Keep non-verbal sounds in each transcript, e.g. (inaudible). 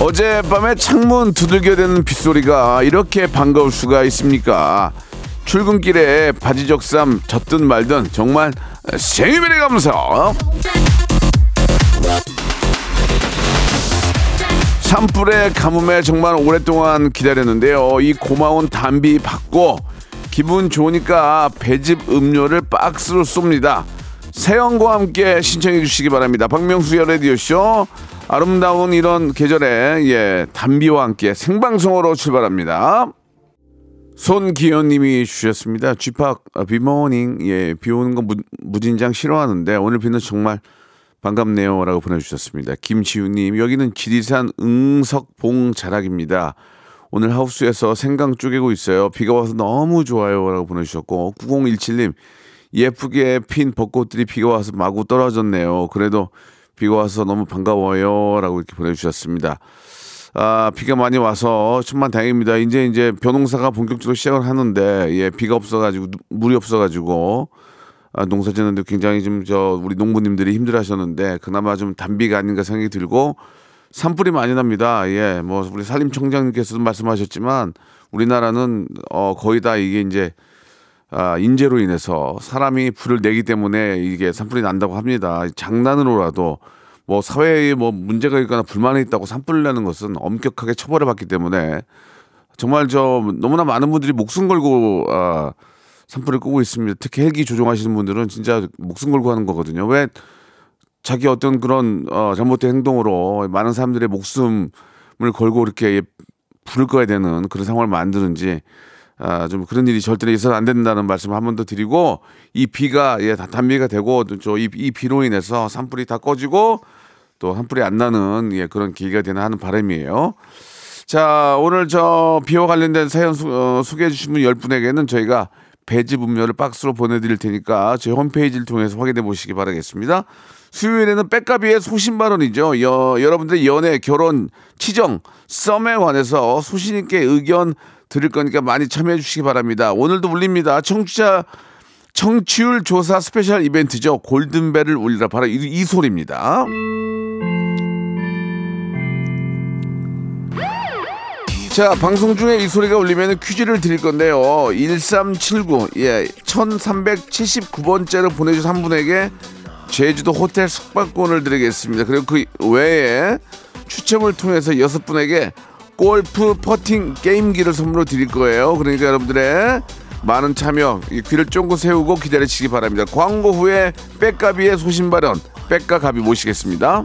어젯밤에 창문 두들겨대는 빗소리가 이렇게 반가울 수가 있습니까? 출근길에 바지 적삼 젖든 말든 정말 생일의 감사. 산불의 가뭄에 정말 오랫동안 기다렸는데요. 이 고마운 단비 받고 기분 좋으니까 배즙 음료를 박스로 쏩니다. 세영과 함께 신청해 주시기 바랍니다. 박명수의 라디오쇼 아름다운 이런 계절에 예 단비와 함께 생방송으로 출발합니다. 손기현님이 주셨습니다. 쥐팍 아, 비모닝 예 비 오는 거 무, 무진장 싫어하는데 오늘 비는 정말 반갑네요라고 보내주셨습니다. 김지우님 여기는 지리산 응석봉 자락입니다. 오늘 하우스에서 생강 쪼개고 있어요. 비가 와서 너무 좋아요라고 보내주셨고 9017님 예쁘게 핀 벚꽃들이 비가 와서 마구 떨어졌네요. 그래도 비가 와서 너무 반가워요 라고 이렇게 보내주셨습니다. 아 비가 많이 와서 정말 다행입니다. 이제 이제 벼농사가 본격적으로 시작을 하는데 예 비가 없어가지고 물이 없어가지고 아, 농사 짓는데 굉장히 좀 저 우리 농부님들이 힘들어 하셨는데 그나마 좀 단비가 아닌가 생각이 들고 산불이 많이 납니다. 예, 뭐 우리 산림청장님께서도 말씀하셨지만 우리나라는 어 거의 다 이게 이제 아, 인재로 인해서 사람이 불을 내기 때문에 이게 산불이 난다고 합니다. 장난으로라도 뭐 사회에 뭐 문제가 있거나 불만이 있다고 산불을 내는 것은 엄격하게 처벌을 받기 때문에 정말 저 너무나 많은 분들이 목숨 걸고 아, 산불을 끄고 있습니다. 특히 헬기 조종하시는 분들은 진짜 목숨 걸고 하는 거거든요. 왜 자기 어떤 그런 어, 잘못된 행동으로 많은 사람들의 목숨을 걸고 이렇게 불을 꺼야 되는 그런 상황을 만드는지 아, 좀 그런 일이 절대 있어서 안 된다는 말씀을 한 번 더 드리고 이 비가 예, 다 단비가 되고 저이 이 비로 인해서 산불이 다 꺼지고 또 산불이 안 나는 예, 그런 계기가 되나 하는 바람이에요. 자, 오늘 저 비와 관련된 사연 소, 어, 소개해 주신 분 10분에게는 저희가 배즙 음료를 박스로 보내드릴 테니까 저희 홈페이지를 통해서 확인해 보시기 바라겠습니다. 수요일에는 백가비의 소신발언이죠. 여, 여러분들의 연애, 결혼, 치정, 썸에 관해서 소신 있게 의견 드릴 거니까 많이 참여해 주시기 바랍니다. 오늘도 울립니다. 청취자 청취율 조사 스페셜 이벤트죠. 골든벨을 울리라 바로 이, 이 소리입니다. 자, 방송 중에 이 소리가 울리면 퀴즈를 드릴 건데요. 1379, 예, 1379번째로 보내주신 한 분에게 제주도 호텔 숙박권을 드리겠습니다. 그리고 그 외에 추첨을 통해서 여섯 분에게 골프 퍼팅 게임기를 선물로 드릴 거예요. 그러니까 여러분들의 많은 참여, 이 귀를 쫑긋 세우고 기다리시기 바랍니다. 광고 후에 백가비의 소신 발언, 백가가비 모시겠습니다.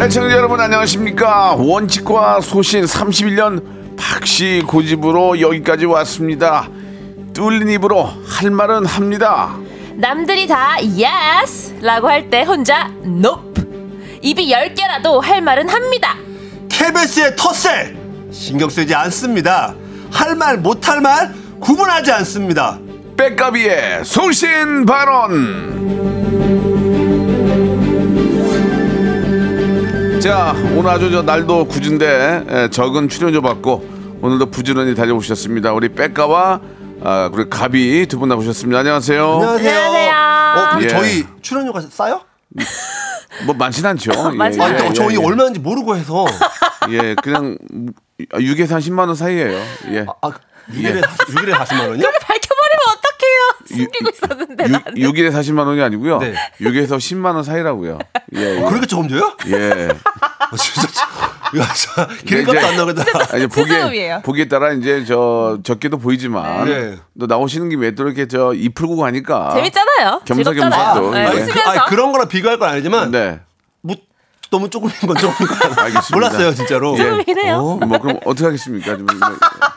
애청자 여러분 안녕하십니까? 원칙과 소신 31년 박씨 고집으로 여기까지 왔습니다. 뚫린 입으로 할 말은 합니다. 남들이 다 yes 라고 할 때 혼자 nope. 입이 열 개라도 할 말은 합니다. KBS의 텃세 신경 쓰지 않습니다. 할 말 못할 말 구분하지 않습니다. 백가비의 소신 발언 자 오늘 아주 저 날도 굳은데 예, 적은 출연료 받고 오늘도 부지런히 달려오셨습니다 우리 백가와 아, 그리고 가비 두 분 나오셨습니다 안녕하세요 안녕하세요. 어, 근데 예. 저희 출연료가 싸요? (laughs) 뭐 많진 않죠 많진 예, 아, 예, 또 저희 얼마인지 모르고 해서 (laughs) 예, 그냥 6에서 한 10만 원 사이예요. 예. 아, 6일에 6일에 40만 원이요? 숨기고 있었는데 나는. 6, 일에 40만 원이 아니고요. 네. 6에서 10만 원 사이라고요. 예. 예. 그렇게 조금 줘요? 예. 어, 진짜 야, 진짜 기름값도 이제- 안 나오겠다. (laughs) 아니 스스럼이에요. 보기에 보기에 따라 이제 저 적게도 보이지만 네. 또 나오시는 김에 또 이렇게 저 이 풀고 가니까 재밌잖아요. 겸사겸사. 또, 네, 예. 그, 아니, 그런 거랑 비교할 건 아니지만 네. 뭐 너무 조금인 건 조금인 건 알겠습니다. 몰랐어요 진짜로. 예. 조금이긴 해요. 뭐 그럼 어떻게 하겠습니까?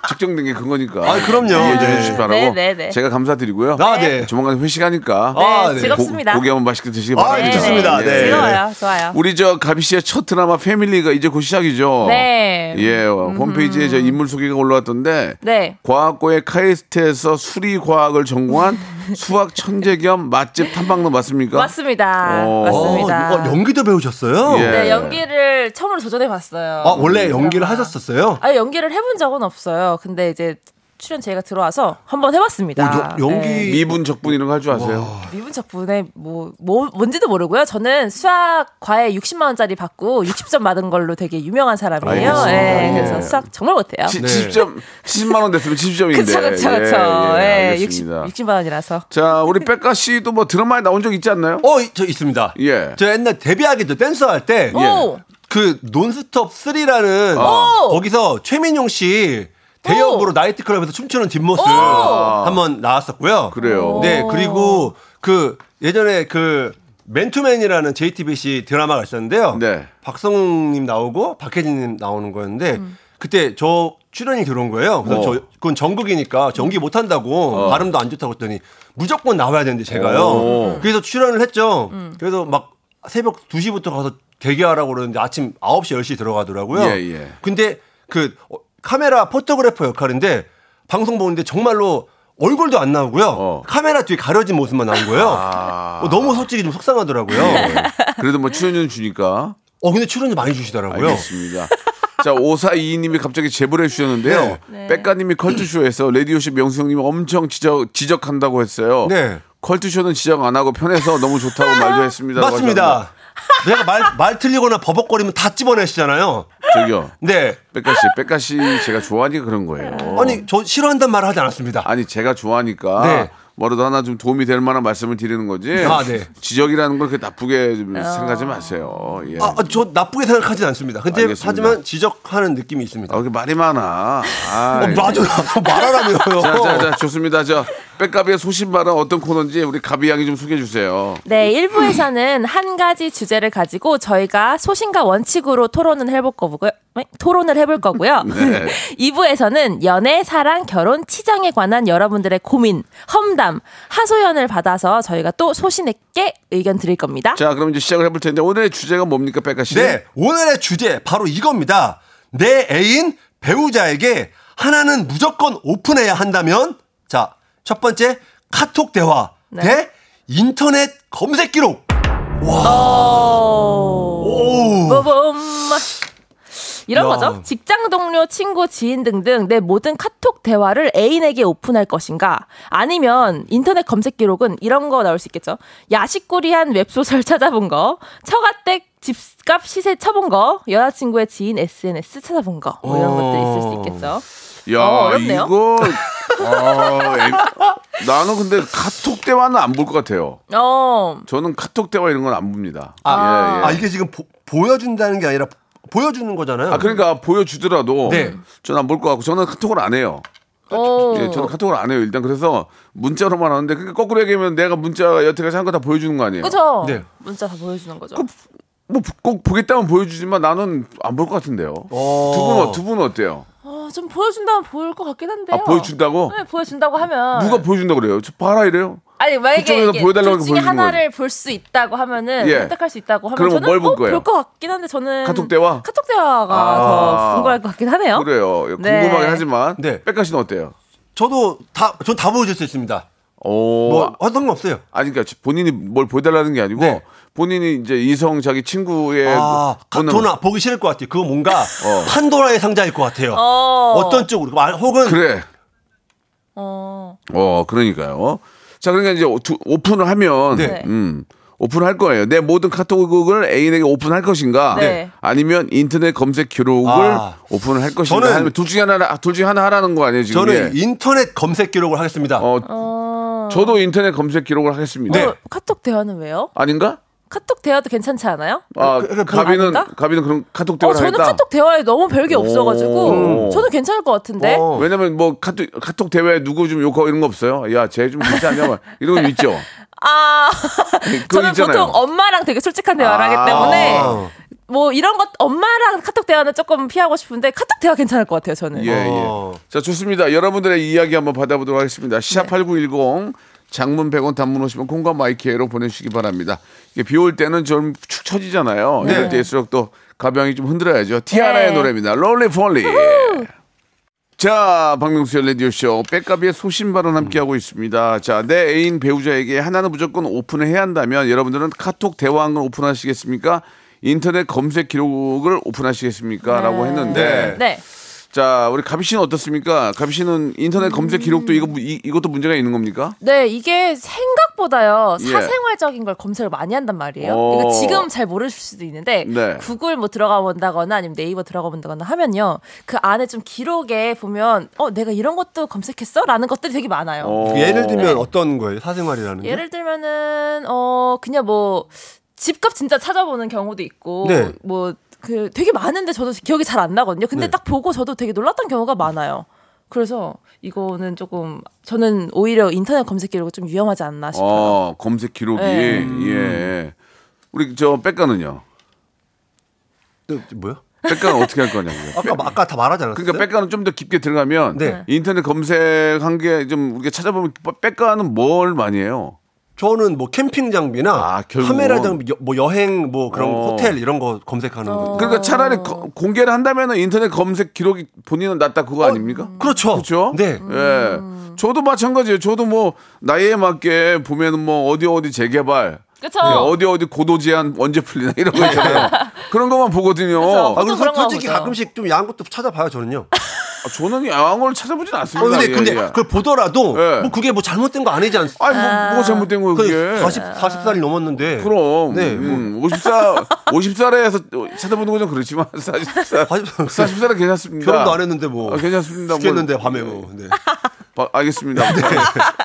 측정된 게 그거니까. 아, 그럼요. 이해해 네. 주시기 바라고. 네, 네, 네. 제가 감사드리고요. 아, 네. 조만간 회식하니까 네, 아, 네. 즐겁습니다. 고, 기 한번 맛있게 드시기 아, 바랍니다. 좋습니다. 네, 네. 즐거워요. 좋아요. 우리 저 가비 씨의 첫 드라마 패밀리가 이제 곧 시작이죠. 네. 예, 홈페이지에 저 인물 소개가 올라왔던데 네. 과학고의 카이스트에서 수리 과학을 전공한 (laughs) 수학 천재 겸 맛집 탐방로 맞습니까? 맞습니다. 어. 맞습니다. 어, 어, 연기도 배우셨어요? 예. 네, 연기를 처음으로 도전해 봤어요. 아, 원래 연기를 하셨었어요? 아, 연기를 해본 적은 없어요. 근데 이제 출연 제가 들어와서 한번 해봤습니다. 어, 여- 연기- 네. 미분 적분 이런 거 할 줄 아세요? 미분 작품에 뭐, 뭐 뭔지도 모르고요. 저는 수학 과외 60만 원짜리 받고 60점 받은 걸로 되게 유명한 사람이에요. 예, 예. 그래서 수학 정말 못해요. 치- 네. 70점, 70만 원 됐으면 70점인데. 그쵸 그쵸 그쵸. 예, 60 알겠습니다. 60만 원이라서. 자, 우리 백가 씨도 뭐 드라마에 나온 적 있지 않나요? 어, 이- 저 있습니다. 예. 저 옛날 데뷔하기 전 댄서 할때 오. 그 논스톱 3라는 오. 거기서 최민용 씨 대역으로 나이트클럽에서 춤추는 뒷모습 오. 한번 나왔었고요. 그래요. 네, 그리고 그 예전에 그 맨투맨이라는 JTBC 드라마가 있었는데요. 네. 박성웅님 나오고 박혜진님 나오는 거였는데 그때 저 출연이 들어온 거예요. 그래서 어. 저 그건 전국이니까 전기 못 한다고 발음도 안 좋다고 했더니 무조건 나와야 되는데 제가요. 오. 그래서 출연을 했죠. 그래서 막 새벽 2시부터 가서 대기하라고 그러는데 아침 9시 10시 들어가더라고요. 예, 예. 근데 그 어, 카메라 포토그래퍼 역할인데 방송 보는데 정말로 얼굴도 안 나오고요. 어. 카메라 뒤에 가려진 모습만 나온 거예요. 아. 어, 너무 솔직히 좀 속상하더라고요. 그래도 뭐 출연료 주니까. 어 근데 출연료 많이 주시더라고요. 알겠습니다. 자, 5422님이 갑자기 제보를 해주셨는데요. 네. 백가님이 컬투쇼에서 라디오쇼 명수 형님이 엄청 지적, 지적한다고 했어요. 네. 컬투쇼는 지적 안 하고 편해서 너무 좋다고 말도 했습니다. 맞습니다. 내가 말, 말 틀리거나 버벅거리면 다 집어내시잖아요. 저기요. 네. 백가 씨, 백가 씨 제가 좋아하니까 그런 거예요. 아니, 저 싫어한단 말을 하지 않았습니다. 아니 제가 좋아하니까 네. 뭐라도 하나 좀 도움이 될 만한 말씀을 드리는 거지. 아, 네. 지적이라는 걸 그렇게 나쁘게 좀 생각하지 마세요. 예. 아, 아, 저 나쁘게 생각하진 않습니다. 근데 알겠습니다. 하지만 지적하는 느낌이 있습니다. 아, 그렇게 말이 많아. 아, 어, 맞아. (laughs) 말하라며요. 자, 자, 자, 좋습니다. 저 백가비의 소신발언 어떤 코너인지 우리 가비 양이 좀 소개해 주세요. 네, 1부에서는 한 가지 주제를 가지고 저희가 소신과 원칙으로 토론을 해볼 거고요. 네, 토론을 해볼 거고요. 네. (laughs) 2부에서는 연애, 사랑, 결혼, 치장에 관한 여러분들의 고민, 험담, 하소연을 받아서 저희가 또 소신 있게 의견 드릴 겁니다. 자, 그럼 이제 시작을 해볼 텐데 오늘의 주제가 뭡니까, 백가 씨? 네, 오늘의 주제 바로 이겁니다. 내 애인 배우자에게 하나는 무조건 오픈해야 한다면 자, 첫 번째 카톡 대화 네. 대 인터넷 검색 기록. 오. 빠밤. 이런 야. 거죠. 직장 동료, 친구, 지인 등등 내 모든 카톡 대화를 애인에게 오픈할 것인가? 아니면 인터넷 검색 기록은 이런 거 나올 수 있겠죠. 야식꾸리한 웹소설 (laughs) 찾아본 거, 처가댁 집값 시세 쳐본 거, 여자친구의 지인 SNS 찾아본 거, 뭐 이런 어. 것들이 있을 수 있겠죠. 야, 어, 어렵네요. 이거 (laughs) 아, 애- 나는 근데 카톡 대화는 안 볼 것 같아요. 어, 저는 카톡 대화 이런 건 안 봅니다. 아, 예, 예. 아, 이게 지금 보, 보여준다는 게 아니라 보여주는 거잖아요. 아, 그러니까 보여주더라도 네. 저는 안 볼 것 같고 저는 카톡을 안 해요. 어. 예, 저는 카톡을 안 해요. 일단 그래서 문자로만 하는데 그러니까 거꾸로 얘기하면 내가 문자 여태까지 한 거 다 보여주는 거 아니에요? 그죠? 네. 문자 다 보여주는 거죠. 뭐 꼭 보겠다면 보여주지만 나는 안 볼 것 같은데요. 어. 두 분은 두 분은 어때요? 어, 좀 보여준다면 보일 것 같긴 한데요. 아 보여준다고? 네, 보여준다고 하면 누가 보여준다 그래요? 저 봐라 이래요? 아니 만약에 보여달라고 둘 중에 하나를 볼 수 있다고 하면은 예. 선택할 수 있다고 하면 저는 뭘볼 어, 거예요? 볼것 같긴 한데 저는 카톡 대화? 카톡 대화가 아. 더 궁금할 것 같긴 하네요. 그래요. 네. 궁금하긴 하지만 네. 백가 씨는 어때요? 저도 다, 전다 보여줄 수 있습니다. 오, 뭐, 어떤 거 없어요. 아니 그러니까 본인이 뭘 보여달라는 게 아니고 네. 본인이 이제 이성 자기 친구의 아, 카토나 보기 싫을 것 같아요. 그거 뭔가 판도라의 상자일 것 같아요. 어. 어. 떤 쪽으로 말- 혹은 그래. 어. 어, 그러니까요. 자, 그러니까 이제 오픈을 하면 네. 음. 오픈할 거예요. 내 모든 카톡을 애인에게 오픈할 것인가? 네. 아니면 인터넷 검색 기록을 아. 오픈을 할 것인가? 저는- 아니면 둘 중에 하나 둘 중에 하나 하라는 거 아니에요, 지금? 저는 예. 인터넷 검색 기록을 하겠습니다. 어, 어... 저도 인터넷 검색 기록을 하겠습니다. 네. 어, 카톡 대화는 왜요? 아닌가? 카톡 대화도 괜찮지 않아요? 아, 그- 그- 가비는 아닌가? 가비는 그런 카톡 어, 대화를 저는 하겠다. 카톡 대화에 너무 별게 없어가지고 오. 저는 괜찮을 것 같은데. 어. 왜냐면 뭐 카톡 카톡 대화에 누구 좀 욕하고 이런 거 없어요? 야, 쟤 좀 괜찮냐? 막 이런 거 있죠. (laughs) 아, 그거 저는 있잖아요. 보통 엄마랑 되게 솔직한 대화를 아. 하기 때문에 뭐 이런 것 엄마랑 카톡 대화는 조금 피하고 싶은데 카톡 대화 괜찮을 것 같아요. 저는. 예, 예. 어. 자, 좋습니다. 여러분들의 이야기 한번 받아보도록 하겠습니다. 네. 샵8910 장문 100원 단문 50원 콩과 마이K로 보내주시기 바랍니다. 이게 비 올 때는 좀 축 처지잖아요. 이럴 때일수록 또 가방이 좀 흔들어야죠. 티아라의 네. 노래입니다. 롤리 폴리. 자, 박명수의 라디오쇼 빽가비의 소신 발언 함께하고 있습니다. 자, 내 애인 배우자에게 하나는 무조건 오픈을 해야 한다면 여러분들은 카톡 대화창을 오픈하시겠습니까? 인터넷 검색 기록을 오픈하시겠습니까? 라고 했는데 네. 자, 우리 가비 씨는 어떻습니까? 가비 씨는 인터넷 검색 기록도 이거 이, 이것도 문제가 있는 겁니까? 네, 이게 생각보다요 예. 사생활적인 걸 검색을 많이 한단 말이에요. 어. 이거 지금 잘 모르실 수도 있는데 네. 구글 뭐 들어가 본다거나 아니면 네이버 들어가 본다거나 하면요 그 안에 좀 기록에 보면 어 내가 이런 것도 검색했어라는 것들이 되게 많아요. 어. 예를 들면 어떤 거예요? 사생활이라는 게? 예를 들면은 어 그냥 뭐 집값 진짜 찾아보는 경우도 있고 네. 뭐 그 되게 많은데 저도 기억이 잘 안 나거든요. 근데 네. 딱 보고 저도 되게 놀랐던 경우가 많아요. 그래서 이거는 조금 저는 오히려 인터넷 검색 기록이 좀 위험하지 않나 싶어요. 어, 검색 기록이 네. 예. 우리 저 백가는요. 네, 뭐요? 백가는 어떻게 할 거냐고요. (laughs) 아까 아까 다 말하지 않았어요? 그러니까 백가는 좀 더 깊게 들어가면 네. 인터넷 검색한 게 좀 우리가 찾아보면 백가는 뭘 많이 해요? 저는 뭐 캠핑 장비나 아. 카메라 장비, 여- 뭐 여행 뭐 그런 어. 호텔 이런 거 검색하는 거. 그러니까 차라리 거- 공개를 한다면은 인터넷 검색 기록이 본인은 낫다 그거 아닙니까? 그렇죠. 그렇죠? 네. 예. 저도 마찬가지예요. 저도 뭐 나이에 맞게 보면은 뭐 어디 어디 재개발, 그쵸? 예, 어디 어디 고도 제한 언제 풀리나 (laughs) 이런 거 있잖아요. 그런 것만 보거든요. 그쵸. 아, 거 솔직히 보죠. 가끔씩 좀 야한 것도 찾아봐요, 저는요. 아, 저는 양을 찾아보진 아, 않습니다. 근데, 예, 근데 예. 그걸 보더라도 예. 뭐 그게 뭐 잘못된 거 아니지 않습니까? 아니 뭐, 뭐가 잘못된 거예요, 그 그게? 40, 40살이 넘었는데. 그럼 네, 음, 50살 50살에서 찾아보는 건 좀 그렇지만 40살 40살 40살은 괜찮습니다. 결혼도 안 했는데 뭐. 아, 괜찮습니다. 죽겠는데 뭐, 밤에 뭐. 네. 바- 알겠습니다.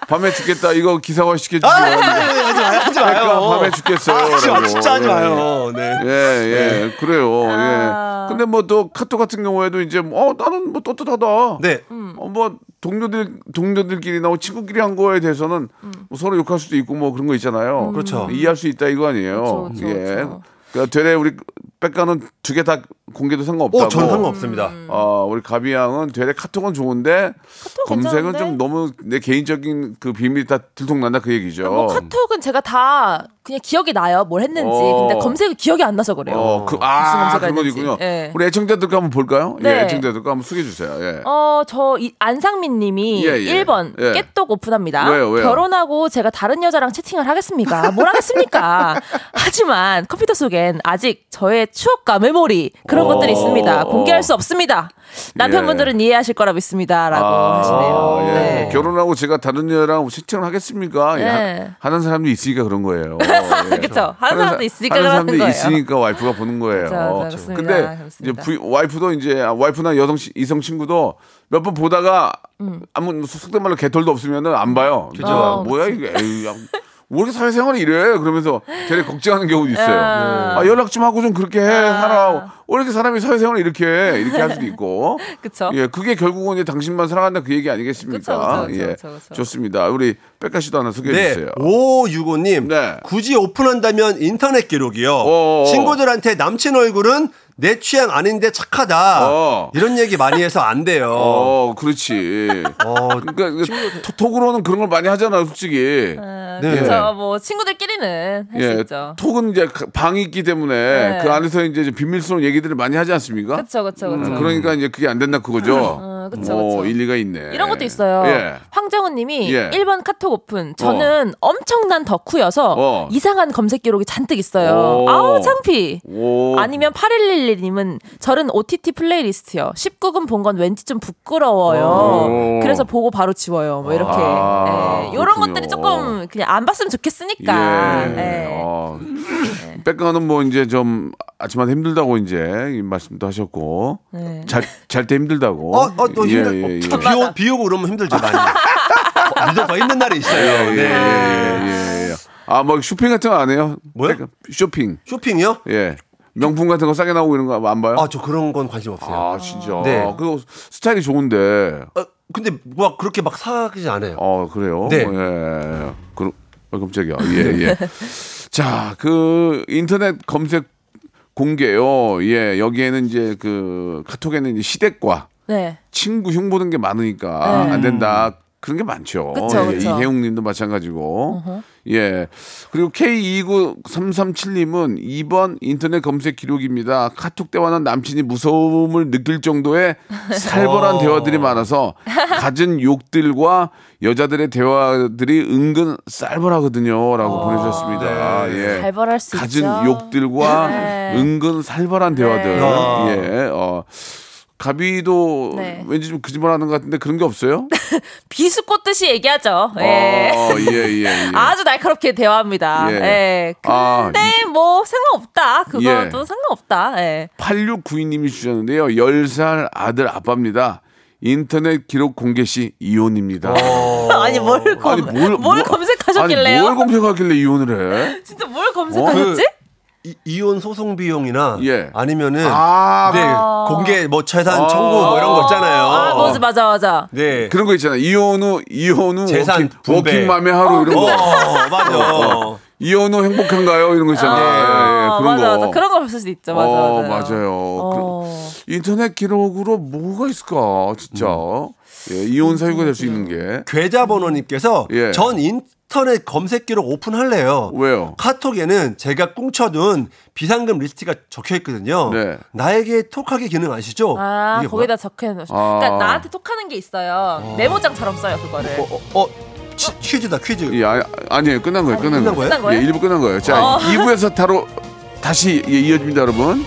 밤에 죽겠다. 이거 기사화 시켜주시기 아, 바랍니다. 하지 마요, 하지 그러니까 마요. 밤에 죽겠어요. 아, 하지 마. 진짜 하지 예, 마요. 네. 예, 예, 그래요. 아. 예. 근데 뭐 또 카톡 같은 경우에도 이제 뭐, 어 나는 뭐 떳떳하다. 네. 어, 뭐 동료들 동료들끼리나 뭐 친구끼리 한 거에 대해서는 뭐 서로 욕할 수도 있고 뭐 그런 거 있잖아요. 그렇죠. 이해할 수 있다 이거 아니에요. 그렇죠, 그렇죠, 예. 그렇죠. 그러니까 되레 우리 백가는 두 개 다 공개도 상관없다고. 어, 저는 상관없습니다. 음. 어, 우리 가비 양은 되레 카톡은 좋은데 검색은 괜찮은데? 좀 너무 내 개인적인 그 비밀이 다 들통난다 그 얘기죠. 뭐 카톡은 제가 다 그냥 기억이 나요. 뭘 했는지. 어. 근데 검색이 기억이 안 나서 그래요. 어, 그, 무슨 아, 했는지. 있군요. 예. 우리 애청자들 거 한번 볼까요? 예, 네. 애청자들 거 한번 소개해 주세요. 예. 어, 저 이, 안상민 님이 예, 예. 1번 예. 깨똑 오픈합니다. 왜요, 왜요? 결혼하고 제가 다른 여자랑 채팅을 하겠습니까? 뭘 하겠습니까? (laughs) 하지만 컴퓨터 속엔 아직 저의 추억과 메모리 그런 어. 것들이 있습니다. 공개할 수 없습니다. 남편분들은 이해하실 거라 믿습니다라고 하시네요. 예. 네. 결혼하고 제가 다른 여자랑 채팅을 하겠습니까? 예, 네. 하- 하는 사람도 있으니까 그런 거예요. (laughs) 예. 그쵸. 하는 사람도 사- 있으니까 하는 사람도 거예요. 있으니까 와이프가 보는 거예요. 그쵸, 그렇습니다. 근데 이제. 부, 와이프도 이제 아, 와이프나 여성 치- 이성 친구도 몇 번 보다가 음. 아무 속된 말로 개털도 없으면은 안 봐요. 그죠? 어, 뭐야 이게? 에이, 야, 왜 이렇게 사회생활이 이래? 그러면서 되게 걱정하는 경우도 있어요. 아. 아, 연락 좀 하고 좀 그렇게 해 살아. 왜 이렇게 사람이 사회생활을 이렇게 해? 이렇게 할 수도 있고. (laughs) 그쵸. 예, 그게 결국은 이제 당신만 사랑한다 그 얘기 아니겠습니까? 그쵸, 그쵸, 예, 그쵸, 그쵸. 좋습니다. 우리 백가 씨도 하나 소개해 네. 주세요. 5565님. 네. 굳이 오픈한다면 인터넷 기록이요. 어어. 친구들한테 남친 얼굴은 내 취향 아닌데 착하다. 어. 이런 얘기 많이 해서 안 돼요. 어, 그렇지. 어, 그러니까 톡- 톡으로는 그런 걸 많이 하잖아, 솔직히. 아, 네. 그쵸. 뭐 친구들끼리는 할수 예, 있죠. 톡은 이제 그 방이 있기 때문에 네. 그 안에서 이제 비밀스러운 얘기들을 많이 하지 않습니까? 그쵸, 그쵸, 그쵸. 음, 그러니까 이제 그게 안 된다 그거죠. 어, 아, 그쵸, 뭐 그쵸. 일리가 있네. 이런 것도 있어요. 예. 황정훈 님이 예. 1번 카톡 오픈. 저는 엄청난 덕후여서 어. 이상한 검색 기록이 잔뜩 있어요. 오. 아우, 창피. 오. 아니면 8111 님은 저는 OTT 플레이리스트요. 19금 본 건 왠지 좀 부끄러워요. 오. 그래서 보고 바로 지워요. 뭐 이렇게. 아, 예. 이런. 것들이 조금 그냥 안 봤으면 좋겠으니까. 예. 예. 어. 빽가는 뭐 이제 좀 아침마다 힘들다고 이제 이 말씀도 하셨고 네. 잘때 힘들다고. 어, 어, 또 힘들, 예, 예, 예. 비, 오, 비 오고 그러면 힘들죠, 많이. (laughs) 늦어 더 있는 날이 있어요. 예, 네. 예, 예. 아, 뭐 쇼핑 같은 거 안 해요? 뭐요? 쇼핑. 쇼핑이요? 예. 명품 같은 거 싸게 나오고 이런 거 안 봐요? 아, 저 그런 건 관심 없어요. 아, 진짜. 네. 그거 스타일이 좋은데. 어, 근데 뭐 그렇게 막 사기지 않아요. 어, 그래요? 네. 예. 그, 어, 깜짝이야. 예, 예. (laughs) 자, 그 인터넷 검색 공개요. 예, 여기에는 이제 그 카톡에는 이제 시댁과 네. 친구 흉 보는 게 많으니까 네. 안 된다. 그런 게 많죠. 그쵸, 예, 그쵸. 이혜웅 님도 마찬가지고. 예. 그리고 K29337님은 2번 인터넷 검색 기록입니다. 카톡 대화는 남친이 무서움을 느낄 정도의 (laughs) 살벌한 어. 대화들이 많아서 갖은 욕들과 여자들의 대화들이 은근 쌀벌하거든요.라고 보내주셨습니다. 예. 살벌할 수 갖은 있죠. 욕들과 네. 은근 살벌한 대화들. 아. 예. 어. 가비도 네. 왠지 좀 거짓말하는 것 같은데 그런 게 없어요? (laughs) 비수 꽂듯이 얘기하죠. 예. 어, 예, 예, 예. 아주 날카롭게 대화합니다. 예. 예. 아, 근데 뭐 상관없다. 그것도 예. 상관없다. 예. 8692님이 주셨는데요. 10살 아들 아빠입니다. 인터넷 기록 공개 시 이혼입니다. (laughs) 아니 뭘 검, 아니, 뭘, 뭐- 검색하셨길래요? 아니, 뭘 검색하길래 이혼을 해? (laughs) 진짜 뭘 검색하셨지? 이, 이혼 소송 비용이나 예. 아니면은 아. 네, 공개 뭐 재산 청구 뭐 이런 거 있잖아요. 아, 맞아, 맞아, 맞아. 네. 그런 거 있잖아요. 이혼 후, 이혼 후 재산 워킹. 워킹맘의 하루 이런 어, 거. 맞아. 이혼 후 행복한가요? 이런 거 있잖아요. 예, 예, 어, 그런 맞아, 거. 맞아. 그런 거볼수 있죠. 맞아, 어, 맞아요. 맞아요. 어. 그, 인터넷 기록으로 뭐가 있을까, 진짜. 예, 이혼 사유가 될 수 있는 게. 계좌번호님께서 예. 전 인 터넷 검색 기록 오픈할래요. 왜요? 카톡에는 제가 꽁쳐둔 비상금 리스트가 적혀 있거든요. 네. 나에게 톡하기 기능 아시죠? 아, 이게 거기다 적혀 놓으 아. 그러니까 나한테 톡하는 게 있어요. 메모장처럼 써요, 그거를. 어, 어, 어, 치- 퀴즈다 퀴즈. 예, 아, 아니에요. 끝난 거예요. 끝난, 끝난 거예요. 거예요? 끝난 거예요? 예, 일부 끝난 거예요. 자, 어. 2부에서 바로 다시 예, 이어집니다, 여러분.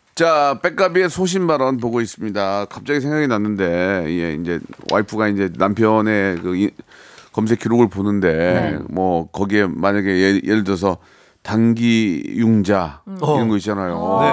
자, 백가비의 소신 발언 보고 있습니다. 갑자기 생각이 났는데, 예, 이제 와이프가 이제 남편의 그 이- 검색 기록을 보는데, 네. 뭐, 거기에 만약에 예, 예를 들어서 단기 융자 음. 이런 거 있잖아요. 어. 예,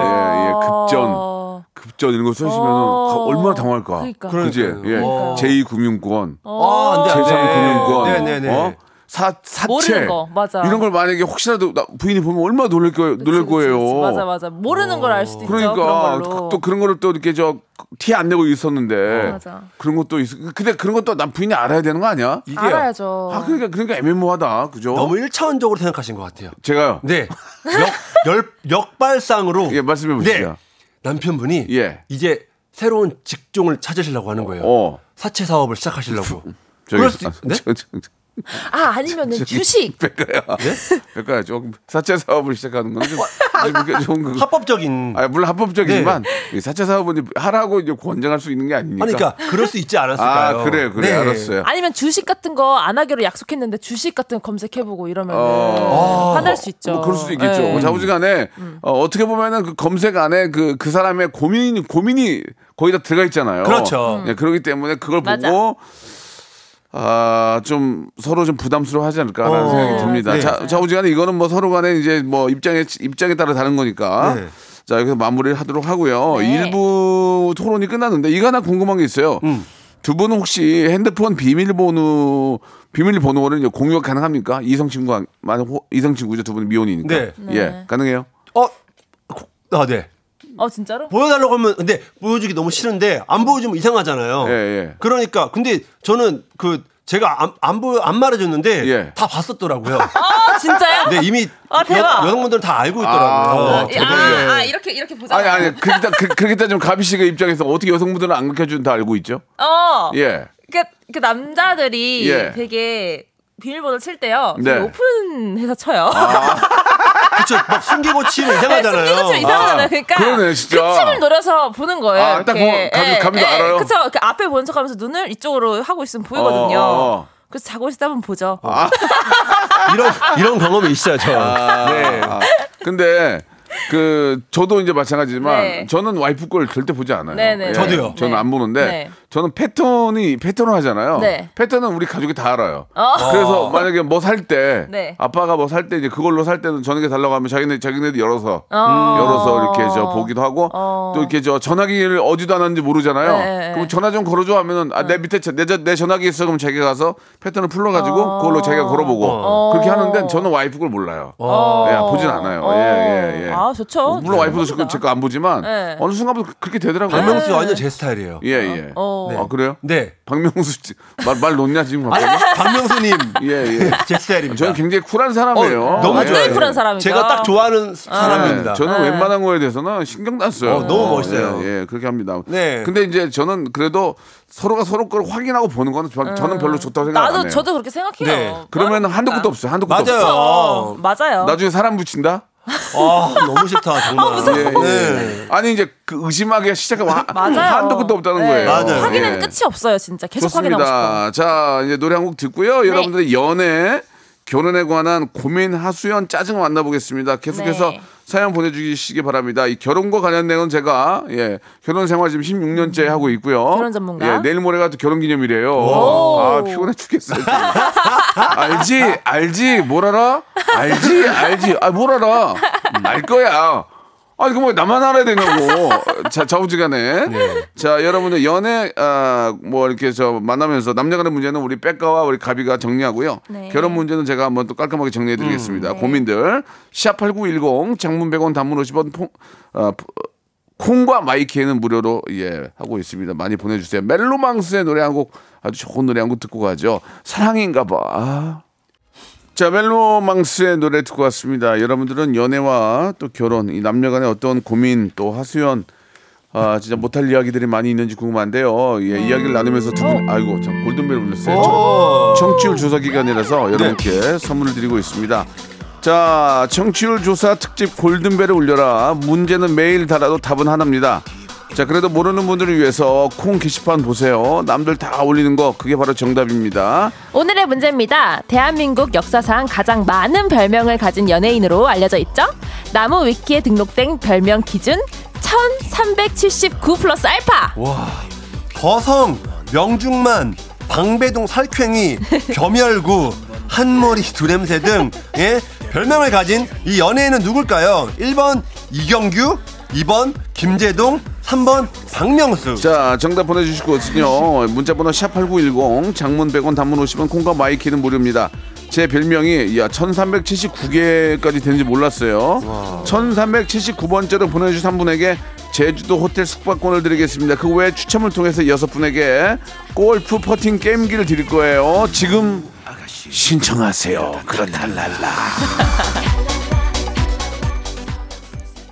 예, 급전. 급전 이런 거 써주시면 어. 얼마나 당황할까. 그러니까. 그지? 예. 어. 제2금융권, 아, 안 돼, 안 돼. 제3금융권, 네네 네. 어? 사. 모르는 거, 맞아. 이런 걸 만약에 혹시라도 나- 부인이 보면 얼마나 놀랄 거예요. 놀랄 그치, 그치, 거예요. 그치. 맞아, 맞아. 모르는 걸알 수도 있죠. 그러니까 그런 걸로. 또 그런 거를 또 이렇게 저 티 안 내고 있었는데 맞아. 그런 것도 있어. 근데 그런 것도 남 부인이 알아야 되는 거 아니야? 이게요. 알아야죠. 아 그러니까 그러니까 애매모호하다. 그죠? 너무 일차원적으로 생각하신 것 같아요. 제가요. 네. 역, 열, 역발상으로. 예, 말씀해 보시죠. 네. 남편분이 예. 이제 새로운 직종을 찾으시려고 하는 거예요. 어. 사채 사업을 시작하시려고. (laughs) 저기 그럴 수 있, 네? 저, 저, 저, 아, 아니면은 주식. 백가야. 백가야 조금 사채 사업을 시작하는 건 좀, 좀, 좀 그, 합법적인. 아 물론 합법적이지만 이 사채 사업은 하라고 이제 권장할 수 있는 게 아니니까. 아니, 그러니까 그럴 수 있지 않았을까요? 아 그래 그래 네. 알았어요. 아니면 주식 같은 거 안 하기로 약속했는데 주식 같은 거 검색해보고 이러면 어. 화날 수 있죠. 뭐 그럴 수도 있겠죠. 네. 뭐 자부지간에 어, 어떻게 보면은 그 검색 안에 그, 그 사람의 고민 고민이 거의 다 들어가 있잖아요. 그렇죠. 네, 그렇기 때문에 그걸 맞아. 보고 아, 좀 서로 좀 부담스러워 하지 않을까라는 어, 생각이 듭니다. 네. 자, 자우지간에 이거는 뭐 서로 간에 이제 뭐 입장에 입장에 따라 다른 거니까. 네. 자, 여기서 마무리를 하도록 하고요. 네. 일부 토론이 끝났는데 이거 하나 궁금한 게 있어요. 음. 두 분은 혹시 핸드폰 비밀번호 비밀번호를 이제 공유가 가능합니까? 이성 친구만 호- 이성 친구죠 두 분은 미혼이니까. 네. 예, 가능해요. 어, 아, 네. 어 진짜로? 보여달라고 하면 근데 보여주기 너무 싫은데 안 보여주면 이상하잖아요. 예, 예. 그러니까 근데 저는 그 제가 안, 안 보여 안 말해줬는데 예. 다 봤었더라고요. 아 진짜요? 근데 이미 아, 대박. 여, 성분들은다 알고 아, 있더라고요. 어, 아, 대박이에요. 아, 이렇게 이렇게 보자. 아니 아니 그렇게 따- 그, 그렇게 따지면 가비 씨가 입장에서 어떻게 여성분들은 안 가르쳐준 다 알고 있죠? 어. 예. 그, 그 남자들이 예. 되게 비밀번호 칠 때요. 네. 되게 오픈 해서 쳐요. 그쵸, 막 숨기고 치면 이상하잖아요. 숨기고 치면 이상하잖아요. 아, 그러니까 그러네, 진짜. 그 틈을 노려서 보는 거예요. 아, 딱. 보면 감이- 감도 알아요? 그쵸. 그 앞에 보는 척하면서 눈을 이쪽으로 하고 있으면 보이거든요. 어, 어. 그래서 자고 있을 때 한번 보죠. 이런 이런 경험이 있어요, 저. 네. 아, 근데 그 저도 이제 마찬가지지만 네. 저는 와이프 걸 절대 보지 않아요. 예, 네네. 저도요. 저는 네. 안 보는데 네. 저는 패턴이 패턴을 하잖아요. 네. 패턴은 우리 가족이 다 알아요. 어. 그래서 만약에 뭐 살때 네. 아빠가 뭐 살 때 이제 그걸로 살 때는 저녁에 달라고 하면 자기네 자기네들 열어서 어. 열어서 이렇게 저 보기도 하고 어. 또 이렇게 저 전화기를 어디다 놨는지 모르잖아요. 네. 그럼 전화 좀 걸어줘 하면은 아, 내 밑에 저- 내, 저- 내 전화기 있어 그럼 자기가 가서 패턴을 풀러가지고 어. 그걸로 자기가 걸어보고 어. 그렇게 하는데 저는 와이프 걸 몰라요. 어. 예, 보진 않아요. 어. 예, 예, 예. 아, 좋죠. 어, 물론 와이프도 좋습니다. 제거 안 보지만 네. 어느 순간부터 그렇게 되더라고요. 박명수 완전 제 스타일이에요. 예, 예. 어. 아, 그래요? 네. 박명수 씨, 말, 말 놓냐, 지금? 아니, 갑자기? 박명수님 (laughs) 예, 예. (laughs) 제 스타일입니다. 저는 굉장히 쿨한 사람이에요. 어, 너무 완전히 좋아요. 쿨한 사람이죠. 제가 딱 좋아하는 사람입니다. 네, 저는 네. 웬만한 거에 대해서는 신경도 안 써요. 어, 너무 멋있어요. 예, 예, 그렇게 합니다. 네. 근데 이제 저는 그래도 서로가 서로 걸 확인하고 보는 거는 저, 저는 별로 좋다고 생각 안 해요. 나도 저도 그렇게 생각해요. 네. 그러면 한도 끝도 없어요. 한도 끝도 맞아요. 없어요. 어, 맞아요. 나중에 사람 붙인다? 아, 너무 싫다, 정말. 예, 예. 네. 아니 이제 그 의심하기 시작하면. 한도 끝도 없다는 네. 거예요. 맞아요. 확인은 예. 끝이 없어요, 진짜. 계속 확인하고 싶어. 좋습니다. 자, 이제 노래 한 곡 듣고요. 여러분들의 연애, 결혼에 관한 고민, 하수연, 짜증 만나보겠습니다. 계속해서 네. 사연 보내주시기 바랍니다. 이 결혼과 관련된 제가 예 결혼 생활 지금 16년째 하고 있고요. 결혼 전문가? 예, 내일 모레가 또 결혼 기념일이에요. 오. 아 피곤해 죽겠어요. (laughs) 알지, 알지, 뭘 알아? 알지, 알지. 아, 뭘 알아? 알 거야. 아니, 그뭐 나만 알아야 되냐고. (laughs) 자, 좌우지간에. 자, 여러분들 연애, 아, 뭐 이렇게 저 만나면서 남녀간의 문제는 우리 백가와 우리 가비가 정리하고요. 네. 결혼 문제는 제가 한번 또 깔끔하게 정리해 드리겠습니다. 고민들. 샵8910 장문 100원 단문 50원 통, 아, 콩과 마이키에는 무료로 예 하고 있습니다. 많이 보내주세요. 멜로망스의 노래 한 곡 아주 좋은 노래 한 곡 듣고 가죠. 사랑인가봐. 아. 자 멜로망스의 노래 듣고 왔습니다. 여러분들은 연애와 또 결혼, 이 남녀 간의 어떤 고민 또 하수연 아 진짜 못할 이야기들이 많이 있는지 궁금한데요. 예 이야기를 나누면서 두 분, 아이고 참 골든벨 울렸어요. 청- 청취율 조사 기간이라서 여러분께 선물을 드리고 있습니다. 자, 청취율 조사 특집 골든벨을 울려라. 문제는 매일 달아도 답은 하나입니다. 자, 그래도 모르는 분들을 위해서 콩 게시판 보세요. 남들 다 올리는 거 그게 바로 정답입니다. 오늘의 문제입니다. 대한민국 역사상 가장 많은 별명을 가진 연예인으로 알려져 있죠? 나무 위키에 등록된 별명 기준 1379 플러스 알파. 거성, 명중만, 방배동 살쾡이, 겸열구, 한머리 두냄새 등 예? 별명을 가진 이 연예인은 누굴까요? 1번 이경규, 2번 김제동, 3번 박명수. 자, 정답 보내주시거든요. 문자번호 샵8910, 장문 100원, 단문 50원, 콩과 마이K는 무료입니다. 제 별명이 야 1379개까지 되는지 몰랐어요. 1379번째로 보내주신 한 분에게 제주도 호텔 숙박권을 드리겠습니다. 그 외에 추첨을 통해서 여섯 분에게 골프 퍼팅 게임기를 드릴 거예요. 지금 신청하세요. 그렇다 랄라. (laughs)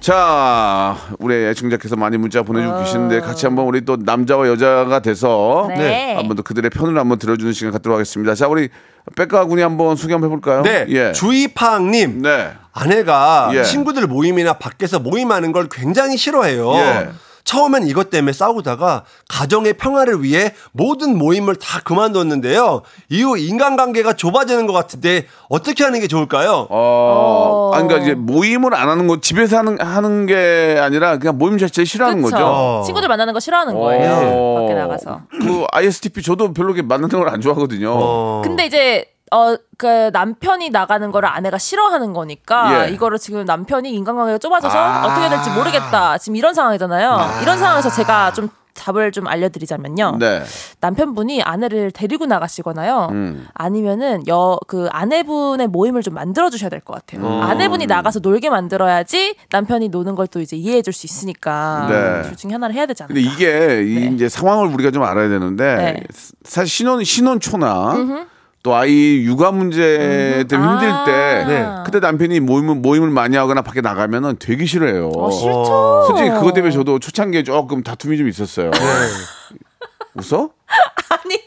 자, 우리 애청자께서 많이 문자 보내주고 계시는데 같이 한번 우리 또 남자와 여자가 돼서 네. 한번 또 그들의 편을 한번 들어주는 시간 갖도록 하겠습니다. 자, 우리 백가 군이 한번 소개 한번 해볼까요? 네, 예. 주이팡님. 네. 아내가 예. 친구들 모임이나 밖에서 모임하는 걸 굉장히 싫어해요. 예. 처음엔 이것 때문에 싸우다가 가정의 평화를 위해 모든 모임을 다 그만뒀는데요. 이후 인간관계가 좁아지는 것 같은데 어떻게 하는 게 좋을까요? 어, 아니, 그러니까 이제 모임을 안 하는 거 집에서 하는 하는 게 아니라 그냥 모임 자체 싫어하는 그쵸? 거죠. 친구들 만나는 거 싫어하는 거예요. 밖에 나가서. 그 ISTP 저도 별로 이렇게 만나는 걸 안 좋아하거든요. 어. 근데 이제 어 그 남편이 나가는 거를 아내가 싫어하는 거니까 예. 이거를 지금 남편이 인간관계가 좁아져서 아. 어떻게 될지 모르겠다. 지금 이런 상황이잖아요. 이런 상황에서 제가 좀 답을 좀 알려드리자면요. 네. 남편분이 아내를 데리고 나가시거나요. 음. 아니면은 여 그 아내분의 모임을 좀 만들어 주셔야 될 것 같아요. 음. 아내분이 나가서 놀게 만들어야지 남편이 노는 걸 또 이제 이해해 줄 수 있으니까 네. 둘 중에 하나를 해야 않을까. 근데 이게 이 네. 이제 상황을 우리가 좀 알아야 되는데 네. 사실 신혼 신혼초나 또 아이 육아 문제 때문에 힘들 아. 때 네. 그때 남편이 모임을 모임을 많이 하거나 밖에 나가면은 되게 싫어해요. 어, 싫죠. 솔직히 그것 때문에 저도 초창기에 조금 다툼이 좀 있었어요. (laughs) 웃어? 아니,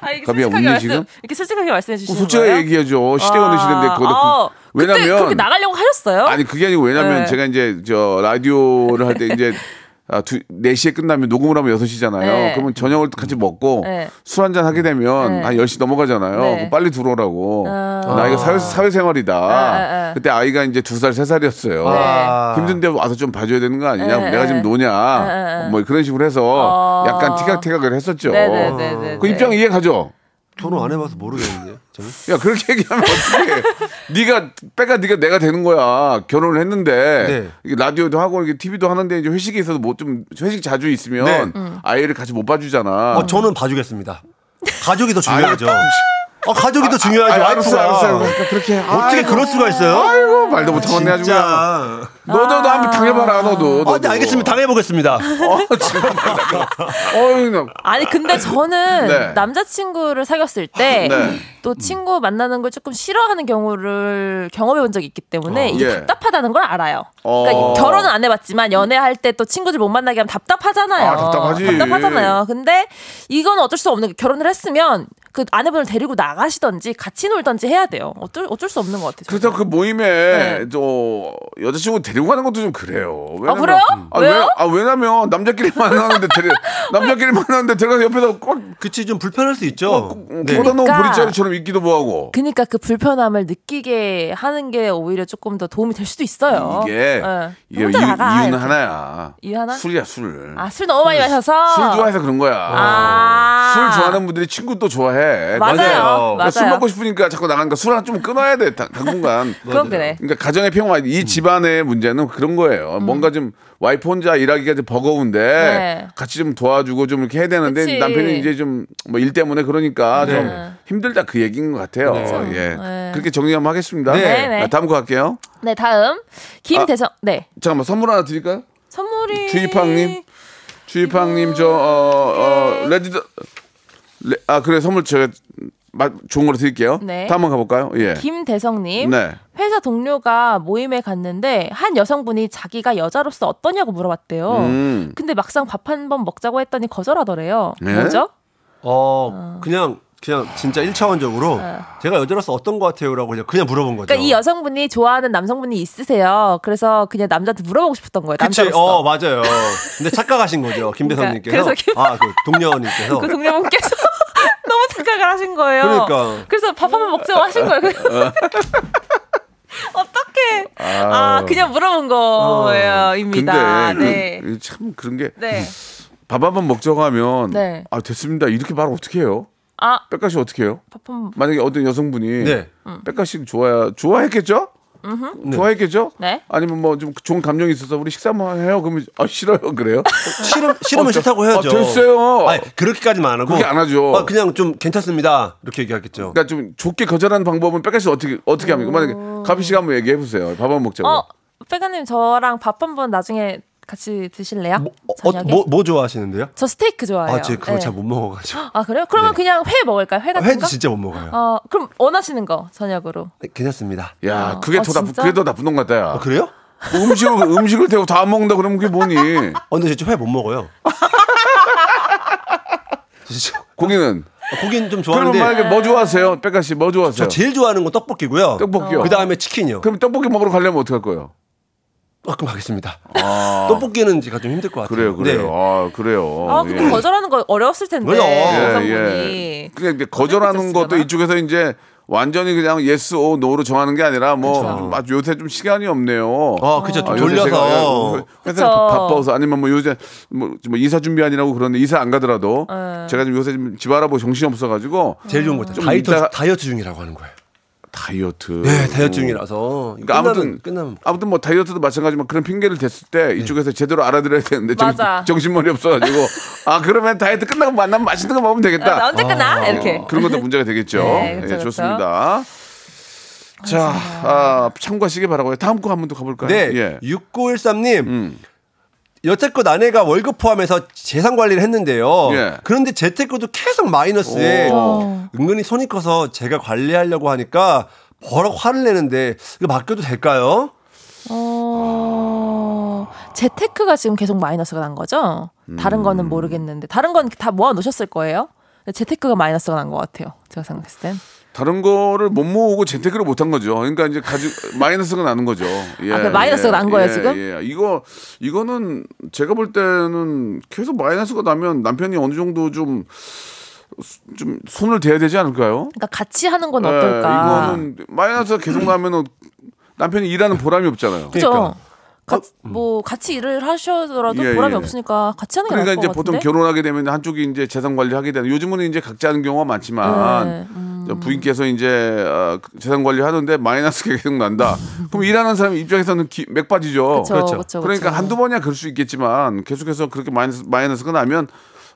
아, 이게 가비야, 솔직하게 웃니, 말씀, 지금? 이렇게 솔직하게 말씀해 주시는 솔직하게 거예요? 얘기해줘. 시대가 어느 시대인데 그것도 아, 그, 그때 그렇게 왜냐면 나가려고 하셨어요? 아니 그게 아니고 왜냐면 네. 제가 이제 저 라디오를 할 때 이제 (laughs) 아, 두, 4시에 끝나면 녹음을 하면 6시잖아요. 네. 그러면 저녁을 같이 먹고 네. 술 한잔 하게 되면 네. 한 10시 넘어가잖아요. 네. 빨리 들어오라고. 아. 나 이거 사회, 사회생활이다. 네, 네. 그때 아이가 이제 2살, 3살이었어요. 아. 힘든데 와서 좀 봐줘야 되는 거 아니냐? 네, 내가 지금 네. 노냐? 네, 네. 뭐 그런 식으로 해서 어. 약간 티격태격을 했었죠. 네네네네. 그 입장 이해 가죠? 저는 안 해봐서 모르겠는데요. 저는. 야 그렇게 얘기하면 어떻게? (laughs) 네가 빼가 네가 내가 되는 거야. 결혼을 했는데 네. 라디오도 하고 이게 TV도 하는데 이제 회식에 있어서 뭐 좀 회식 자주 있으면 네. 음. 아이를 같이 못 봐주잖아. 어, 저는 봐주겠습니다. 가족이 더 중요하죠. 어, 가족이 더 중요하죠. 아이, 알았어, 와이프가. 알았어, 알았어. 그렇게 어떻게 아이고, 그럴 수가 있어요? 아이고 말도 못하겠네 아주 그냥. 너도 나 한번 당해봐라 너도. 아, 네, 알겠습니다. 당해보겠습니다. 어, 지금 어이 나. 아니 근데 저는 네. 남자친구를 사귀었을 때 또 네. 친구 만나는 걸 조금 싫어하는 경우를 경험해 본 적이 있기 때문에 이게 예. 답답하다는 걸 알아요. 어. 그러니까 결혼은 안 해봤지만 연애할 때 또 친구들 못 만나게 하면 답답하잖아요. 아, 답답하지. 답답하잖아요. 근데 이건 어쩔 수 없는 게 결혼을 했으면 그 아내분을 데리고 나가시던지 같이 놀던지 해야 돼요. 어쩔 어쩔 수 없는 것 같아요. 그래서 그 모임에 네. 저 여자친구 데리고 가는 것도 좀 그래요. 왜냐면- 그래요? 아, 왜요? 왜, 아 왜냐면 남자끼리 만나는데 데리 (laughs) 남자끼리 만나는데 들어가서 옆에서 꼭 그치, 좀 불편할 수 있죠. 네. 보다 너무 그러니까. 보리자루처럼 있기도 뭐하고. 그러니까 그 불편함을 느끼게 하는 게 오히려 조금 더 도움이 될 수도 있어요. 이게 네. 이게 이유, 이렇게. 하나야. 이유 하나? 술이야 술. 아, 술 너무 많이 마셔서. 술 좋아해서 그런 거야. 아. 술 좋아하는 분들이 친구 또 좋아해. 맞아요. 맞아요. 그러니까 술 맞아요. 먹고 싶으니까 자꾸 나가니까 술 하나 좀 끊어야 돼 당- 당분간. 그건 그래. 그러니까 가정의 평화 이 집안의 문제 는 그런 거예요. 뭔가 좀 와이프 혼자 일하기가 좀 버거운데 음. 네. 같이 좀 도와주고 좀 이렇게 해야 되는데 그치. 남편이 이제 좀 뭐 일 때문에 그러니까 좀 네. 힘들다 그 얘기인 것 같아요. 예. 네. 그렇게 정리 한번 하겠습니다. 네, 네. 자, 다음 거 갈게요. 네, 다음. 김대성. 네. 잠깐만 선물 하나 드릴까요? 선물이. 주입학님. 주입학님 저 어, 어, 레드 레, 아 그래 선물 제가 마- 좋은 걸로 드릴게요. 네. 다음 한번 가볼까요? 예. 김대성님. 네. 회사 동료가 모임에 갔는데 한 여성분이 자기가 여자로서 어떠냐고 물어봤대요. 음. 근데 막상 밥 한 번 먹자고 했더니 거절하더래요. 네? 뭐죠? 어, 그냥, 그냥 진짜 1차원적으로 제가 여자로서 어떤 것 같아요라고 그냥, 그냥 물어본 거죠. 그러니까 이 여성분이 좋아하는 남성분이 있으세요. 그래서 그냥 남자한테 물어보고 싶었던 거예요. 그치, 남자로서. 어, 맞아요. 근데 착각하신 거죠. 김대선님께서. 그러니까 김- 아, 그 동료님께서. 그 동료분께서 (laughs) 너무 착각을 하신 거예요. 그러니까. 그래서 밥 한번 먹자고 하신 거예요. (laughs) (laughs) 어떻게? 아, 그냥 물어본 거예요,입니다. 근데 네. 그- 참 그런 게 네. 밥 한 번 먹자고 하면 네. 아 됐습니다 이렇게 말을 어떻게 해요? 아, 백가씨 어떻게 해요? 밥한 번. 만약에 어떤 여성분이 네. 백가씨 좋아야 좋아했겠죠? 좋아했겠죠? 네. 아니면 뭐 좀 좋은 감정이 있어서 우리 식사 한번 해요. 그러면 아 싫어요 (laughs) 그래요? 싫음, 싫으면 어, 저- 싫다고 해야죠. 어, 됐어요. 아니, 그렇게까지만 안 하고. 그렇게 안 하죠. 아, 그냥 좀 괜찮습니다. 이렇게 얘기하겠죠. 그러니까 좀 좋게 거절하는 방법은 백가씨 어떻게 어떻게 합니까? 만약에 가비 씨가 한번 얘기해 보세요. 밥 한번 먹자고. 어, 빼가님 저랑 밥 한번 나중에 같이 드실래요? 뭐, 어, 저녁에? 뭐, 뭐 좋아하시는데요? 저 스테이크 좋아해요. 아, 제가 그걸 네. 잘못 먹어가지고. 아 그래요? 그러면 그냥 회 먹을까요? 회 같은 회도 거? 진짜 못 먹어요. 어, 그럼 원하시는 거 저녁으로. 네, 괜찮습니다. 야 그게 아, 더 나쁜? 그게 더 나쁜 놈 같다. 야. 어, 그래요? 음식을 (laughs) 음식을 대고 다안 먹는다 그러면 그게 뭐니? 어, 근데 진짜 회 못 먹어요. (laughs) 진짜. 고기는 아, 고기는 좀 좋아하는데 만약에 뭐 좋아하세요? 백가 씨 뭐 좋아하세요? 저 제일 좋아하는 건 떡볶이고요. 떡볶이요. 그 다음에 치킨이요. 그럼 떡볶이 먹으러 가려면 어떻게 할 거예요? 아, 그럼 가겠습니다. 떡볶이는 제가 좀 힘들 것 같아요. 그래요, 그래요. 네. 아 그래요. 아 근데 예. 거절하는 거 어려웠을 텐데 그래요. 예, 여성분이. 예. 그냥 이제 거절하는 것도? 이쪽에서 이제 완전히 그냥 yes or no로 정하는 게 아니라 뭐 아, 요새 좀 시간이 없네요. 아, 그죠. 아, 돌려서. 제가 회사 그쵸. 바빠서 아니면 뭐 요새 뭐, 뭐 이사 준비하느라고 그러는데 이사 안 가더라도 네. 제가 좀 요새 좀 집 알아보고 정신이 없어 가지고 제일 좋은 거 있죠. 좀 다이어트, 이따가- 다이어트 중이라고 하는 거예요. 다이어트. 네, 다이어트 중이라서. 그러니까 끝나면, 아무튼 끝나면. 아무튼 뭐 다이어트도 마찬가지지만 그런 핑계를 댔을 때 이쪽에서 제대로 알아들어야 되는데 정, 맞아. 정 신머리 없어가지고 (laughs) 아 그러면 다이어트 끝나고 만나면 맛있는 거 먹으면 나 되겠다. 언제 끝나? 이렇게. 그런 것도 문제가 되겠죠. (laughs) 네, 그렇죠, 예, 그렇죠. 좋습니다. 자, 아, 참고하시기 바라고요. 다음 거 한번 더 가볼까요? 네, 예. 6913님. 음. 여태껏 아내가 월급 포함해서 재산 관리를 했는데요. 예. 그런데 재테크도 계속 마이너스에 오. 은근히 손이 커서 제가 관리하려고 하니까 버럭 화를 내는데 이거 맡겨도 될까요? 어, 재테크가 지금 계속 마이너스가 난 거죠? 다른 음. 거는 모르겠는데 다른 건 다 모아 놓으셨을 거예요. 재테크가 마이너스가 난 것 같아요. 제가 생각했을 땐. 다른 거를 못 모으고 재테크를 못 한 거죠. 그러니까 이제 가지 마이너스가 나는 거죠. 예, 아, 그 마이너스가 난 거예요, 예, 지금? 예. 이거 이거는 제가 볼 때는 계속 마이너스가 나면 남편이 어느 정도 좀 좀 손을 대야 되지 않을까요? 그러니까 같이 하는 건 예, 어떨까? 이거는 마이너스가 계속 나면은 남편이 일하는 보람이 없잖아요. 그죠? 그러니까. 가- 뭐 같이 일을 하셔더라도 예, 보람이 예. 없으니까 같이 하는 게 그러니까 나을 이제 것 보통 같은데. 결혼하게 되면 한쪽이 이제 재산 관리하게 되는 요즘은 이제 각자 하는 경우가 많지만 네, 음. 저 부인께서 이제 어, 그 재산 관리 하는데 마이너스가 계속 난다. 그럼 일하는 사람 입장에서는 기, 맥 빠지죠. 그쵸, 그렇죠. 그쵸, 그러니까 그쵸. 한두 번이야 그럴 수 있겠지만 계속해서 그렇게 마이너스 마이너스가 나면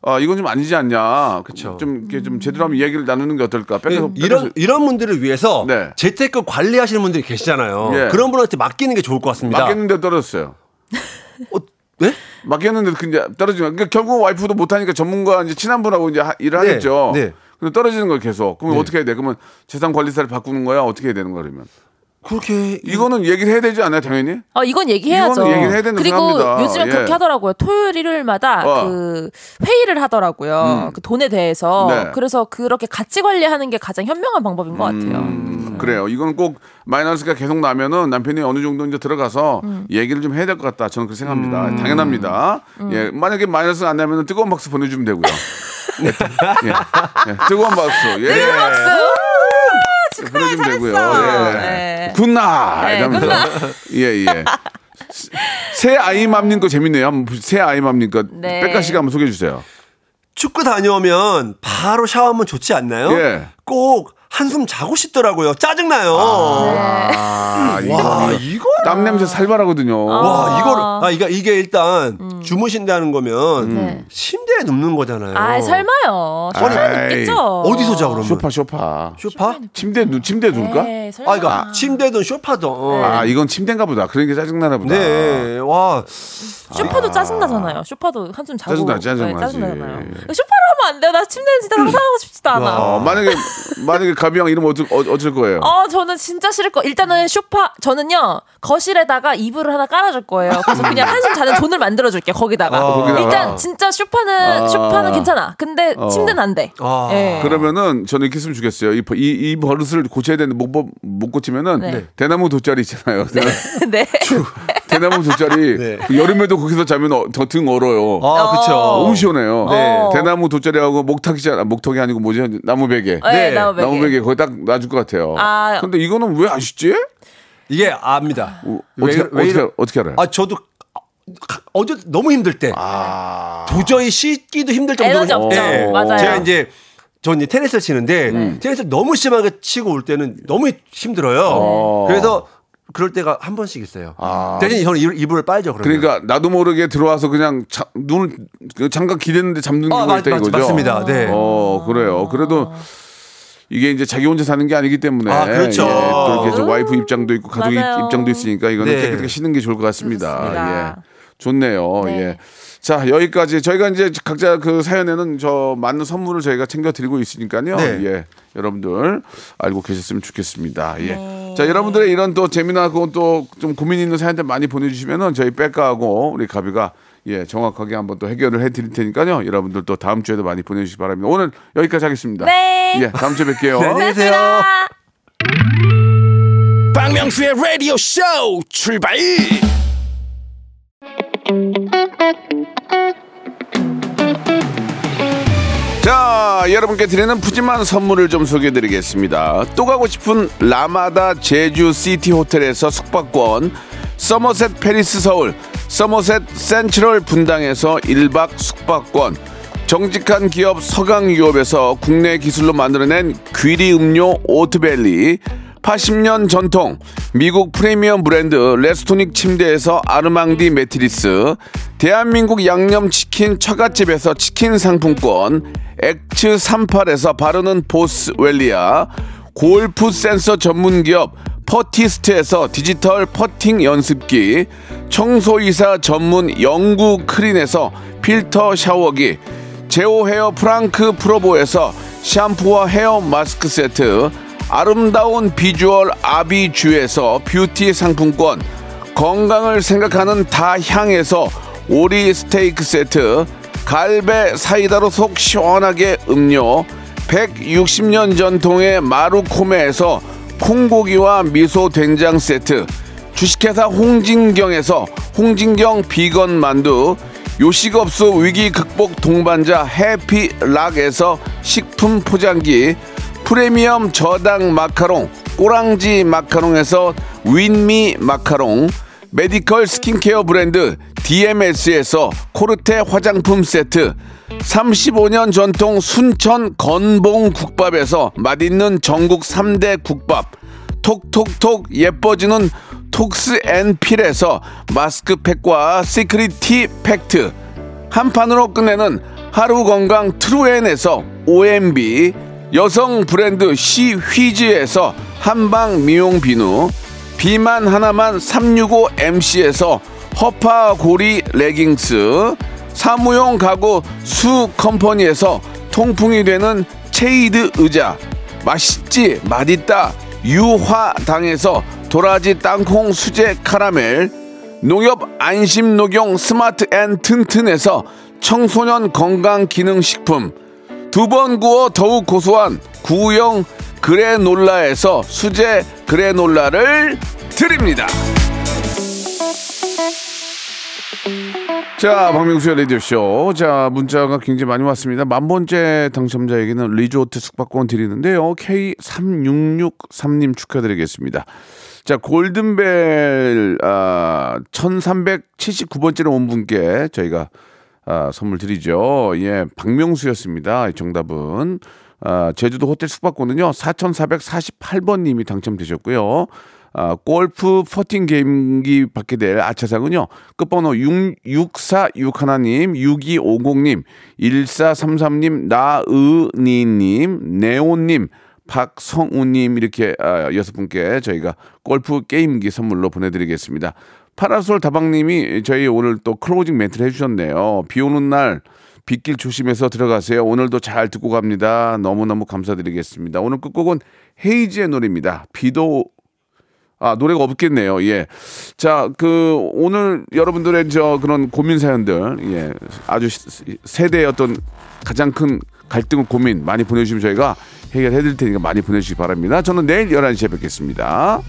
아 이건 좀 아니지 않냐. 그쵸. 좀 이렇게 좀 제대로 한번 이야기를 나누는 게 어떨까. 뺏겨서, 이런 이런 분들을 위해서 네. 재테크 관리하시는 분들이 계시잖아요. 예. 그런 분한테 맡기는 게 좋을 것 같습니다. 맡겼는데 떨어졌어요. (laughs) 어, 네? 맡겼는데 그 거야. 그러니까 결국 와이프도 못하니까 전문가 이제 친한 분하고 이제 하- 일을 네, 하겠죠. 네. 근데 떨어지는 걸 계속. 그러면 네. 어떻게 해야 돼? 그러면 재산 관리사를 바꾸는 거야? 어떻게 해야 되는 거야 그러면? 그렇게 이거는 얘기를 해야 되지 않아요, 당연히? 어, 이건 얘기해야죠. 이거는 얘기를 해야 된다고 그리고 생각합니다. 요즘에 예. 그렇게 하더라고요. 토요일, 일요일마다 어. 그 회의를 하더라고요. 그 돈에 대해서. 네. 그래서 그렇게 같이 관리하는 게 가장 현명한 방법인 것 같아요. 음, 그래요. 이건 꼭 마이너스가 계속 나면은 남편이 어느 정도 이제 들어가서 음. 얘기를 좀 해야 될 것 같다. 저는 그렇게 생각합니다. 당연합니다. 음. 예, 만약에 마이너스가 안 나면은 뜨거운 박수 보내주면 되고요. (laughs) 예, 예, 예, 뜨거운 박수. 예. 뜨거운 박수. 보내주면 되고요. 예. 네. 굿나 네, 이러면서 (laughs) 예 예. 새 아이맘님 거 재밌네요. 한번 새 아이맘님 거 네. 백가 씨가 한번 소개해 주세요. 축구 다녀오면 바로 샤워하면 좋지 않나요? 예. 꼭 한숨 자고 싶더라고요. 짜증나요. 아, 이거, 와, 이거 이거 땀 냄새 살벌하거든요. 와, 이거를 아 이게 이게 일단 주무신다는 거면 네. 침대에 눕는 거잖아요. 아, 설마요. 아이, 설마 있겠죠. 어디서 자 그러면? 쇼파 쇼파. 쇼파? 침대 누 침대 둘까? 네, 설마. 아, 그러니까 침대든 쇼파든. 아 이건 침대인가 보다. 그런 게 짜증나나 보다. 네. 와. 쇼파도 짜증나잖아요. 쇼파도 한숨 자고. 짜증나지, 짜증나지. 네, 짜증나잖아요. 쇼파를 하면 안 돼요. 나 침대는 진짜 (laughs) 상상하고 싶지도 않아. 어, 만약에 만약에 가비형 이러면 어쩔, 어, 어쩔 거예요. 어, 저는 진짜 싫을 거. 일단은 쇼파, 저는요, 거실에다가 이불을 하나 깔아줄 거예요. 그래서 그냥 한숨 자는 존을 만들어줄게, 거기다가. 아, 거기다가. 일단 진짜 쇼파는, 아. 쇼파는 괜찮아. 근데 어. 침대는 안 돼. 아. 예. 그러면은 저는 이렇게 했으면 좋겠어요. 이, 이, 이 버릇을 고쳐야 되는데 못, 버- 못 고치면은 네. 대나무 돗자리 있잖아요. 네. (laughs) 대나무 돗자리 네. 그 여름에도 거기서 자면 어, 더등 얼어요. 아, 그쵸. 너무 시원해요. 네. 대나무 돗자리하고 목탁이잖아. 목탁이 아니고 뭐지? 나무 베개. 네, 네, 나무 베개. 나무 베개 거기 딱 놔줄 것 같아요. 아. 근데 이거는 왜 아쉽지? 이게 압니다. 어, 왜 어떻게 왜 어떻게 어떻게 알아요? 아, 저도 어제 너무 힘들 때 아. 도저히 씻기도 힘들 정도로 에너지 없죠. 예. 맞아요. 제가 이제 전 이제 테니스를 치는데 음. 테니스를 너무 심하게 치고 올 때는 너무 힘들어요. 어. 그래서 그럴 때가 한 번씩 있어요. 대신 저는 이불- 이불을 빨죠. 그러면. 그러니까 나도 모르게 들어와서 그냥 자, 눈을 그 잠깐 기댔는데 잠든 아, 경우가 맞- 있다 맞- 이거죠. 맞습니다. 네. 어 그래요. 그래도 이게 이제 자기 혼자 사는 게 아니기 때문에 아, 그렇죠. 예, 또 이렇게 저 와이프 입장도 있고 가족 입- 맞아요. 입장도 있으니까 이거는 네. 깨끗하게 쉬는 게 좋을 것 같습니다. 그렇습니다. 예. 좋네요. 네. 예. 자 여기까지 저희가 이제 각자 그 사연에는 저 맞는 선물을 저희가 챙겨 드리고 있으니까요. 네. 예. 여러분들 알고 계셨으면 좋겠습니다. 예. 네. 자 여러분들의 이런 또 재미나고 또 좀 고민 있는 사연들 많이 보내 주시면은 저희 백가하고 우리 가비가 예 정확하게 한번 또 해결을 해드릴 테니까요. 여러분들 또 다음 주에도 많이 보내주시기 바랍니다. 오늘 여기까지 하겠습니다. 네. 예 다음 주에 뵐게요. 네, (laughs) 안녕히 계세요. 박명수의 라디오 쇼 출발 자, 여러분께 드리는 푸짐한 선물을 좀 소개해 드리겠습니다. 또 가고 싶은 라마다 제주 시티 호텔에서 숙박권, 서머셋 페리스 서울, 서머셋 센트럴 분당에서 1박 숙박권, 정직한 기업 서강유업에서 국내 기술로 만들어낸 귀리 음료 오트벨리, 80년 전통 미국 프리미엄 브랜드 레스토닉 침대에서 아르망디 매트리스. 대한민국 양념치킨 처갓집에서 치킨 상품권. 엑츠 38에서 바르는 보스웰리아. 골프 센서 전문기업 퍼티스트에서 디지털 퍼팅 연습기 청소이사 전문 영구 크린에서 필터 샤워기 제오 헤어 프랑크 프로보에서 샴푸와 헤어 마스크 세트 아름다운 비주얼 아비주에서 뷰티 상품권 건강을 생각하는 다향에서 오리 스테이크 세트 갈배 사이다로 속 시원하게 음료 160년 전통의 마루코메에서 콩고기와 미소 된장 세트 주식회사 홍진경에서 홍진경 비건 만두 요식업소 위기 극복 동반자 해피락에서 식품 포장기 프리미엄 저당 마카롱 꼬랑지 마카롱에서 윈미 마카롱 메디컬 스킨케어 브랜드 DMS에서 코르테 화장품 세트 35년 전통 순천 건봉 국밥에서 맛있는 전국 3대 국밥 톡톡톡 예뻐지는 톡스 앤 필에서 마스크팩과 시크릿 티 팩트 한 판으로 끝내는 하루 건강 트루엔에서 OMB 여성 브랜드 시휘즈에서 한방 미용 비누 비만 하나만 365MC에서 허파 고리 레깅스 사무용 가구 수 컴퍼니에서 통풍이 되는 체이드 의자 맛있지 맛있다 유화당에서 도라지 땅콩 수제 카라멜 농협 안심 녹용 스마트 앤 튼튼에서 청소년 건강 기능 식품 두 번 구워 더욱 고소한 구형 그래놀라에서 수제 그래놀라를 드립니다. 자, 박명수의 라디오쇼. 자, 문자가 굉장히 많이 왔습니다. 만 번째 당첨자에게는 리조트 숙박권 드리는데요. K3663님 축하드리겠습니다. 자, 골든벨, 아, 1379번째로 온 분께 저희가 아, 선물 드리죠. 예, 박명수였습니다. 정답은. 아, 제주도 호텔 숙박권은요, 4448번님이 당첨되셨고요. 아, 골프 퍼팅 게임기 받게 될 아차상은요, 끝번호 6646하나님, 6250님, 1433님, 나은이님, 네온님, 박성우님, 이렇게 아, 여섯 분께 저희가 골프 게임기 선물로 보내드리겠습니다. 파라솔 다방님이 저희 오늘 또 클로징 멘트를 해주셨네요. 비 오는 날 빗길 조심해서 들어가세요. 오늘도 잘 듣고 갑니다. 너무너무 감사드리겠습니다. 오늘 끝곡은 헤이즈의 노래입니다. 비도 아 노래가 없겠네요. 예. 자, 그 오늘 여러분들의 저 그런 고민 사연들, 예, 아주 시- 세대의 어떤 가장 큰 갈등 고민 많이 보내주시면 저희가 해결해 드릴 테니까 많이 보내주시기 바랍니다. 저는 내일 11시에 뵙겠습니다.